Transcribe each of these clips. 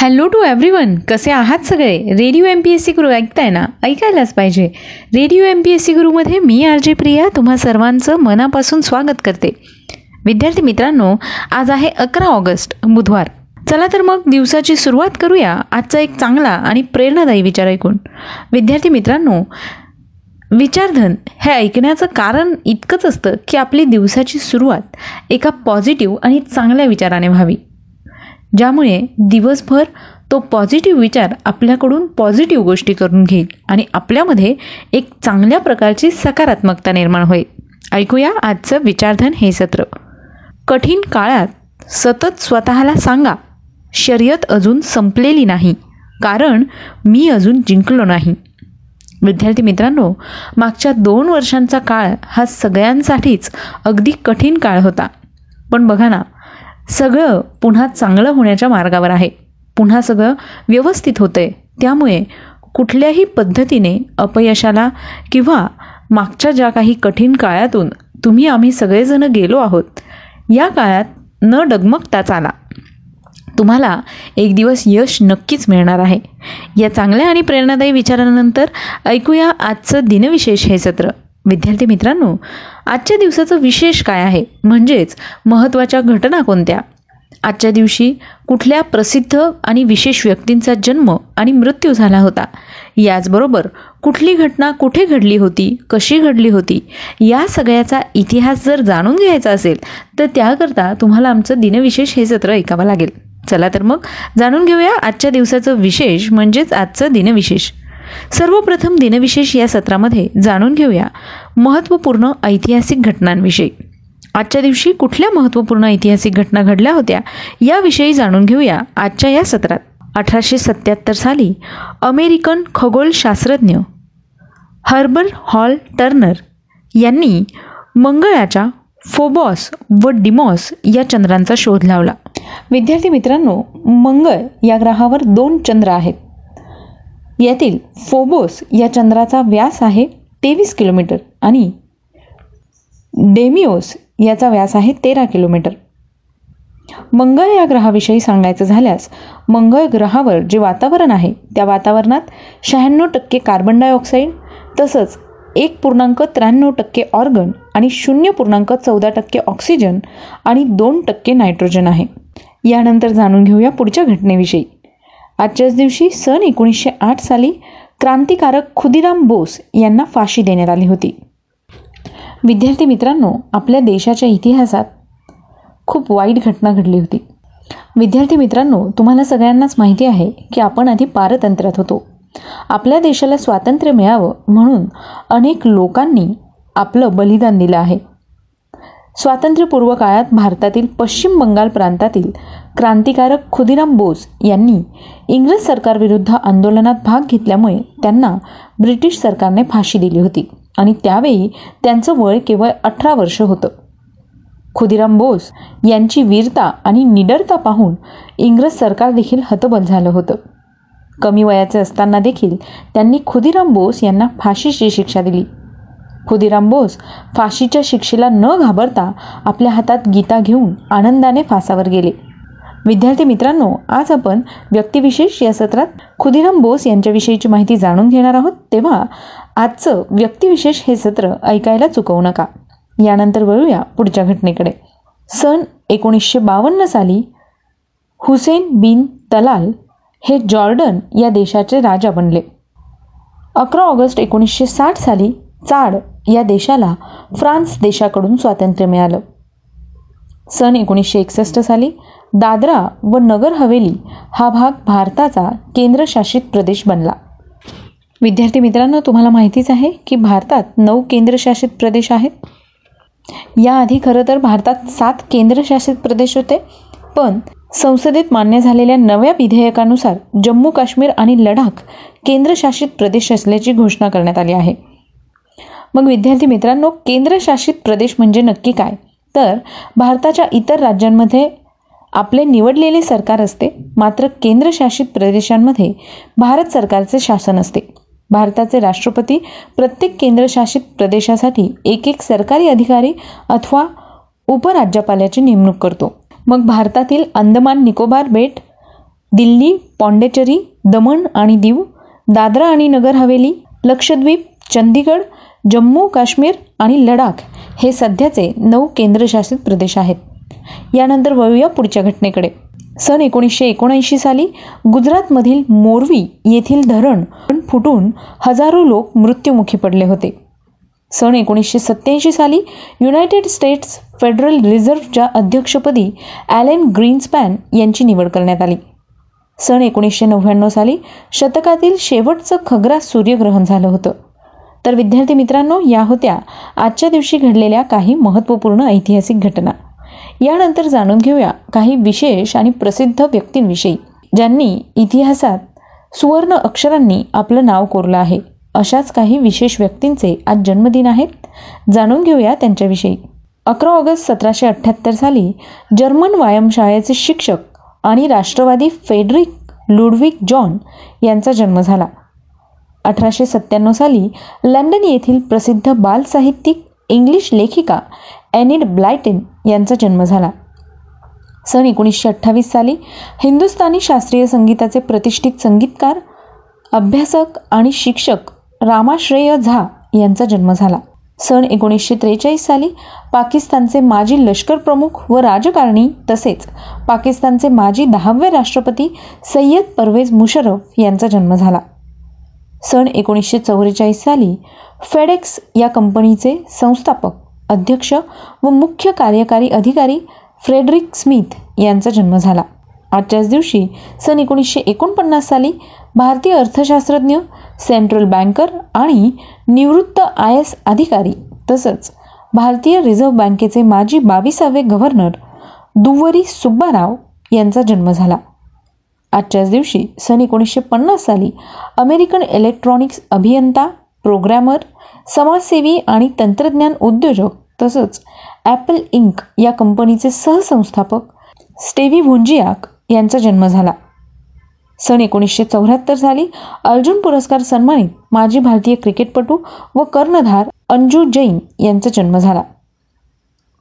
Hello to everyone कसे आहात सगळे? Radio M P S C Guru ऐकताय ना? ऐकायलाच पाहिजे. Radio M P S C गुरुमध्ये मी आर जे प्रिया तुम्हा सर्वांचं मनापासून स्वागत करते. विद्यार्थी मित्रांनो आज आहे अकरा ऑगस्ट बुधवार. चला तर मग दिवसाची सुरुवात करूया. आजचा एक चांगला आणि प्रेरणादायी विचार ऐकून. विद्यार्थी मित्रांनो विचारधन हे ऐकण्याचं कारण इतकंच असतं की आपली दिवसाची सुरुवात एका पॉझिटिव्ह आणि चांगल्या विचाराने व्हावी. ज्यामुळे दिवसभर तो पॉझिटिव्ह विचार आपल्याकडून पॉझिटिव्ह गोष्टी करून घेईल आणि आपल्यामध्ये एक चांगल्या प्रकारची सकारात्मकता निर्माण होईल. ऐकूया आजचं विचारधन हे सत्र. कठीण काळात सतत स्वतःला सांगा शर्यत अजून संपलेली नाही कारण मी अजून जिंकलो नाही. विद्यार्थी मित्रांनो मागच्या दोन वर्षांचा काळ हा सगळ्यांसाठीच अगदी कठीण काळ होता. पण बघा ना सगळं पुन्हा चांगलं होण्याच्या मार्गावर आहे. पुन्हा सगळं व्यवस्थित होतं आहे त्यामुळे कुठल्याही पद्धतीने अपयशाला किंवा मागच्या ज्या काही कठीण काळातून तुम्ही आम्ही सगळेजण गेलो आहोत या काळात न डगमगता चाला तुम्हाला एक दिवस यश नक्कीच मिळणार आहे. या चांगल्या आणि प्रेरणादायी विचारानंतर ऐकूया आजचं दिनविशेष हे सत्र. विद्यार्थी मित्रांनो आजच्या दिवसाचं विशेष काय आहे? म्हणजेच महत्त्वाच्या घटना कोणत्या? आजच्या दिवशी कुठल्या प्रसिद्ध आणि विशेष व्यक्तींचा जन्म आणि मृत्यू झाला होता? याचबरोबर कुठली घटना कुठे घडली होती? कशी घडली होती? या सगळ्याचा इतिहास जर जाणून घ्यायचा असेल तर त्याकरता तुम्हाला आमचं दिनविशेष हे सत्र ऐकावं लागेल. चला तर मग जाणून घेऊया आजच्या दिवसाचं विशेष म्हणजेच आजचं दिनविशेष. सर्वप्रथम दिनविशेष या सत्रामध्ये जाणून घेऊया महत्त्वपूर्ण ऐतिहासिक घटनांविषयी. आजच्या दिवशी कुठल्या महत्त्वपूर्ण ऐतिहासिक घटना घडल्या होत्या याविषयी जाणून घेऊया आजच्या या सत्रात. अठराशे सत्याहत्तर साली अमेरिकन खगोलशास्त्रज्ञ हर्बर हॉल टर्नर यांनी मंगळाच्या फोबॉस व डिमॉस या चंद्रांचा शोध लावला. विद्यार्थी मित्रांनो मंगळ या ग्रहावर दोन चंद्र आहेत. यातील फोबोस या चंद्राचा व्यास आहे तेवीस किलोमीटर आणि डेमिओस याचा व्यास आहे तेरा किलोमीटर. मंगळ या ग्रहाविषयी सांगायचं झाल्यास मंगळ ग्रहावर जे वातावरण आहे त्या वातावरणात शहाण्णव टक्के कार्बन डायऑक्साईड तसंच एक पूर्णांक त्र्याण्णव टक्के ऑर्गन आणि शून्य पूर्णांक चौदा टक्के ऑक्सिजन आणि दोन टक्के नायट्रोजन आहे. यानंतर जाणून घेऊया पुढच्या घटनेविषयी. आजच्याच दिवशी सन एकोणीसशे आठ साली क्रांतिकारक खुदिराम बोस यांना फाशी देण्यात आली होती. विद्यार्थी मित्रांनो आपल्या देशाच्या इतिहासात खूप वाईट घटना घडली होती. विद्यार्थी मित्रांनो तुम्हाला सगळ्यांनाच माहिती आहे की आपण आधी पारतंत्र्यात होतो. आपल्या देशाला स्वातंत्र्य मिळावं म्हणून अनेक लोकांनी आपलं बलिदान दिलं आहे. स्वातंत्र्यपूर्व काळात भारतातील पश्चिम बंगाल प्रांतातील क्रांतिकारक खुदिराम बोस यांनी इंग्रज सरकारविरुद्ध आंदोलनात भाग घेतल्यामुळे त्यांना ब्रिटिश सरकारने फाशी दिली होती आणि त्यावेळी त्यांचं वय केवळ अठरा वर्ष होतं. खुदिराम बोस यांची वीरता आणि निडरता पाहून इंग्रज सरकार देखील हतबल झालं होतं. कमी वयाचे असताना देखील त्यांनी खुदिराम बोस यांना फाशीची शिक्षा दिली. खुदिराम बोस फाशीच्या शिक्षेला न घाबरता आपल्या हातात गीता घेऊन आनंदाने फासावर गेले. विद्यार्थी मित्रांनो आज आपण व्यक्तिविशेष या सत्रात खुदिराम बोस यांच्याविषयीची माहिती जाणून घेणार आहोत. तेव्हा आजचं व्यक्तिविशेष हे सत्र ऐकायला चुकवू नका. यानंतर वळूया पुढच्या घटनेकडे. सन एकोणीसशे बावन्न साली हुसेन बिन तलाल हे जॉर्डन या देशाचे राजा बनले. अकरा ऑगस्ट एकोणीसशे साठ साली चाड या देशाला फ्रान्स देशाकडून स्वातंत्र्य मिळालं. सन एकोणीसशे एकसष्ट साली दादरा व नगर हवेली हा भाग भारताचा केंद्रशासित प्रदेश बनला. विद्यार्थी मित्रांनो तुम्हाला माहितीच आहे की भारतात नऊ केंद्रशासित प्रदेश आहेत. याआधी खरं तर भारतात सात केंद्रशासित प्रदेश होते पण संसदेत मान्य झालेल्या नव्या विधेयकानुसार जम्मू काश्मीर आणि लडाख केंद्रशासित प्रदेश असल्याची घोषणा करण्यात आली आहे. मग विद्यार्थी मित्रांनो केंद्रशासित प्रदेश म्हणजे नक्की काय? तर भारताच्या इतर राज्यांमध्ये आपले निवडलेले सरकार असते मात्र केंद्रशासित प्रदेशांमध्ये भारत सरकारचे शासन असते. भारताचे राष्ट्रपती प्रत्येक केंद्रशासित प्रदेशासाठी एक एक सरकारी अधिकारी अथवा उपराज्यपालाची नेमणूक करतो. मग भारतातील अंदमान निकोबार बेट दिल्ली पॉंडेचरी दमण आणि दीव दादरा आणि नगर हवेली लक्षद्वीप चंदीगड जम्मू काश्मीर आणि लडाख हे सध्याचे नऊ केंद्रशासित प्रदेश आहेत. यानंतर वळूया पुढच्या घटनेकडे. सन एकोणीसशे एकोणऐंशी साली गुजरातमधील मोरवी येथील धरण फुटून हजारो लोक मृत्युमुखी पडले होते. सन एकोणीसशे सत्याऐंशी साली युनायटेड स्टेट्स फेडरल रिझर्व्हच्या अध्यक्षपदी ॲलेन ग्रीनस्पॅन यांची निवड करण्यात आली. सन एकोणीसशे नव्याण्णव साली शतकातील शेवटचं खग्रास सूर्यग्रहण झालं होतं. तर विद्यार्थी मित्रांनो या होत्या आजच्या दिवशी घडलेल्या काही महत्त्वपूर्ण ऐतिहासिक घटना. यानंतर जाणून घेऊया काही विशेष आणि प्रसिद्ध व्यक्तींविषयी ज्यांनी इतिहासात सुवर्ण अक्षरांनी आपलं नाव कोरलं आहे. अशाच काही विशेष व्यक्तींचे आज जन्मदिन आहेत. जाणून घेऊया त्यांच्याविषयी. अकरा ऑगस्ट सतराशे अठ्ठ्याहत्तर साली जर्मन व्यायामशाळेचे शिक्षक आणि राष्ट्रवादी फेडरिक लुडविक जॉन यांचा जन्म झाला. अठराशे सत्त्याण्णव साली लंडन येथील प्रसिद्ध बालसाहित्यिक इंग्लिश लेखिका एनिड ब्लायटेन यांचा जन्म झाला. सन एकोणीसशे अठ्ठावीस साली हिंदुस्थानी शास्त्रीय संगीताचे प्रतिष्ठित संगीतकार अभ्यासक आणि शिक्षक रामाश्रेय झा यांचा जन्म झाला. सन एकोणीसशे त्रेचाळीस साली पाकिस्तानचे माजी लष्कर प्रमुख व राजकारणी तसेच पाकिस्तानचे माजी दहावे राष्ट्रपती सय्यद परवेज मुशरफ यांचा जन्म झाला. सन एकोणीसशे चौवेचाळीस साली फेडेक्स या कंपनीचे संस्थापक अध्यक्ष व मुख्य कार्यकारी अधिकारी फ्रेडरिक स्मिथ यांचा जन्म झाला. आजच्याच दिवशी सन एकोणीसशे एकोणपन्नास साली भारतीय अर्थशास्त्रज्ञ सेंट्रल बँकर आणि निवृत्त आय एस अधिकारी तसंच भारतीय रिझर्व्ह बँकेचे माजी बावीसावे गव्हर्नर दुवरी सुब्बाराव यांचा जन्म झाला. आजच्याच दिवशी सन एकोणीसशे पन्नास साली अमेरिकन इलेक्ट्रॉनिक्स अभियंता प्रोग्रॅमर समाजसेवी आणि तंत्रज्ञान उद्योजक तसंच ॲपल इंक या कंपनीचे सहसंस्थापक स्टेवी भुंजियाक यांचा जन्म झाला. सन एकोणीसशे चौऱ्याहत्तर साली अर्जुन पुरस्कार सन्मानित माजी भारतीय क्रिकेटपटू व कर्णधार अंजू जैन यांचा जन्म झाला.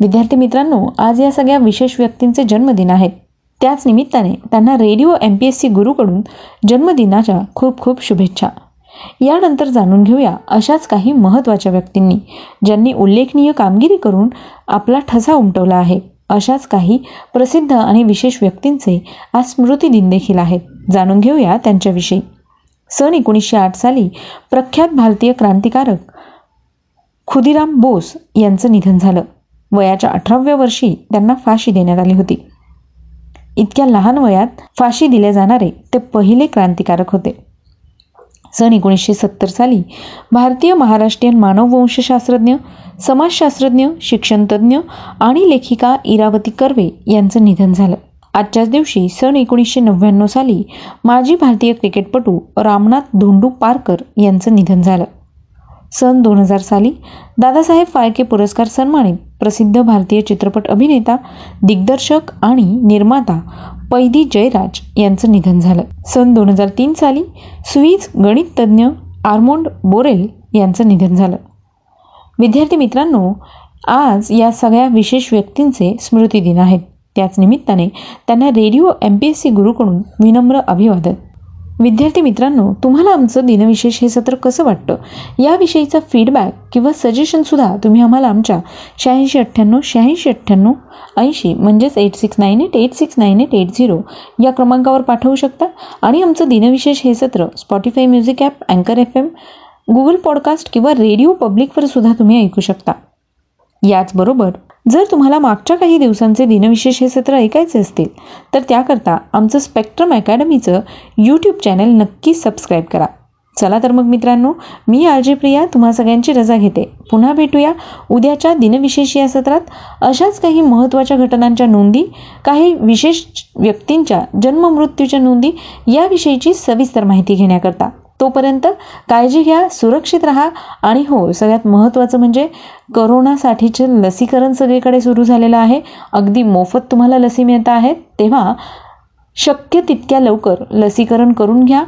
विद्यार्थी मित्रांनो आज या सगळ्या विशेष व्यक्तींचे जन्मदिन आहेत त्याच निमित्ताने त्यांना radio M P S C गुरुकडून जन्मदिनाच्या खूप खूप शुभेच्छा. यानंतर जाणून घेऊया अशाच काही महत्त्वाच्या व्यक्तींनी ज्यांनी उल्लेखनीय कामगिरी करून आपला ठसा उमटवला आहे. अशाच काही प्रसिद्ध आणि विशेष व्यक्तींचे आज स्मृती दिन देखील आहेत. जाणून घेऊया त्यांच्याविषयी. सन एकोणीसशे आठ साली प्रख्यात भारतीय क्रांतिकारक खुदिराम बोस यांचं निधन झालं. वयाच्या अठराव्या वर्षी त्यांना फाशी देण्यात आली होती. इतक्या लहान वयात फाशी दिले जाणारे ते पहिले क्रांतिकारक होते. सन एकोणीसशे सत्तर साली भारतीय महाराष्ट्रीयन मानववंशशास्त्रज्ञ समाजशास्त्रज्ञ शिक्षणतज्ज्ञ आणि लेखिका इरावती कर्वे यांचं निधन झालं. आजच्याच दिवशी सन एकोणीसशे नव्याण्णव साली माजी भारतीय क्रिकेटपटू रामनाथ धोंडू पारकर यांचं निधन झालं. सन दोन हजार साली दादासाहेब फाळके पुरस्कार सन्मानित प्रसिद्ध भारतीय चित्रपट अभिनेता दिग्दर्शक आणि निर्माता पैदी जयराज यांचं निधन झालं. सन दोन हजार तीन साली स्वीज गणिततज्ञ आर्मोंड बोरेल यांचं निधन झालं. विद्यार्थी मित्रांनो आज या सगळ्या विशेष व्यक्तींचे स्मृती दिन आहेत. त्याच निमित्ताने त्यांना radio M P S C गुरुकडून विनम्र अभिवादन. विद्यार्थी मित्रांनो तुम्हाला आमचं दिनविशेष हे सत्र कसं वाटतं? याविषयीचा फीडबॅक किंवा सजेशनसुद्धा तुम्ही आम्हाला आमच्या शहाऐंशी अठ्ठ्याण्णव शहाऐंशी अठ्ठ्याण्णव ऐंशी म्हणजेच eight six nine eight eight six nine eight eight zero या क्रमांकावर पाठवू शकता. आणि आमचं दिनविशेष हे सत्र स्पॉटीफाय म्युझिक ॲप अँकर एफ एम गुगल पॉडकास्ट किंवा रेडिओ पब्लिकवर सुद्धा तुम्ही ऐकू शकता. याचबरोबर जर तुम्हाला मागच्या काही दिवसांचे दिनविशेष हे सत्र ऐकायचे असतील तर त्याकरता आमचं स्पेक्ट्रम अकॅडमीचं यूट्यूब चॅनल नक्की सबस्क्राईब करा. चला तर मग मित्रांनो मी आरजे प्रिया तुम्हा सगळ्यांची रजा घेते. पुन्हा भेटूया उद्याच्या दिनविशेष या सत्रात. अशाच काही महत्त्वाच्या घटनांच्या नोंदी काही विशेष व्यक्तींच्या जन्ममृत्यूच्या नोंदी याविषयीची सविस्तर माहिती घेण्याकरता. तोपर्यंत काळजी घ्या सुरक्षित राहा. आणि हो सगळ्यात महत्त्वाचं म्हणजे करोनासाठीचे लसीकरण सगळीकडे सुरू झालेलं आहे. अगदी मोफत तुम्हाला लसी मिळत आहेत. तेव्हा शक्य तितक्या लवकर लसीकरण करून घ्या.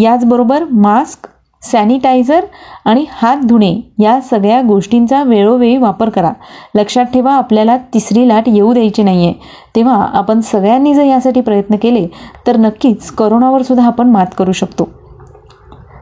याचबरोबर मास्क सॅनिटायझर आणि हात धुणे या सगळ्या गोष्टींचा वेळोवेळी वापर करा. लक्षात ठेवा आपल्याला तिसरी लाट येऊ द्यायची नाही आहे तेव्हा आपण सगळ्यांनी जर यासाठी प्रयत्न केले तर नक्कीच करोनावर सुद्धा आपण मात करू शकतो.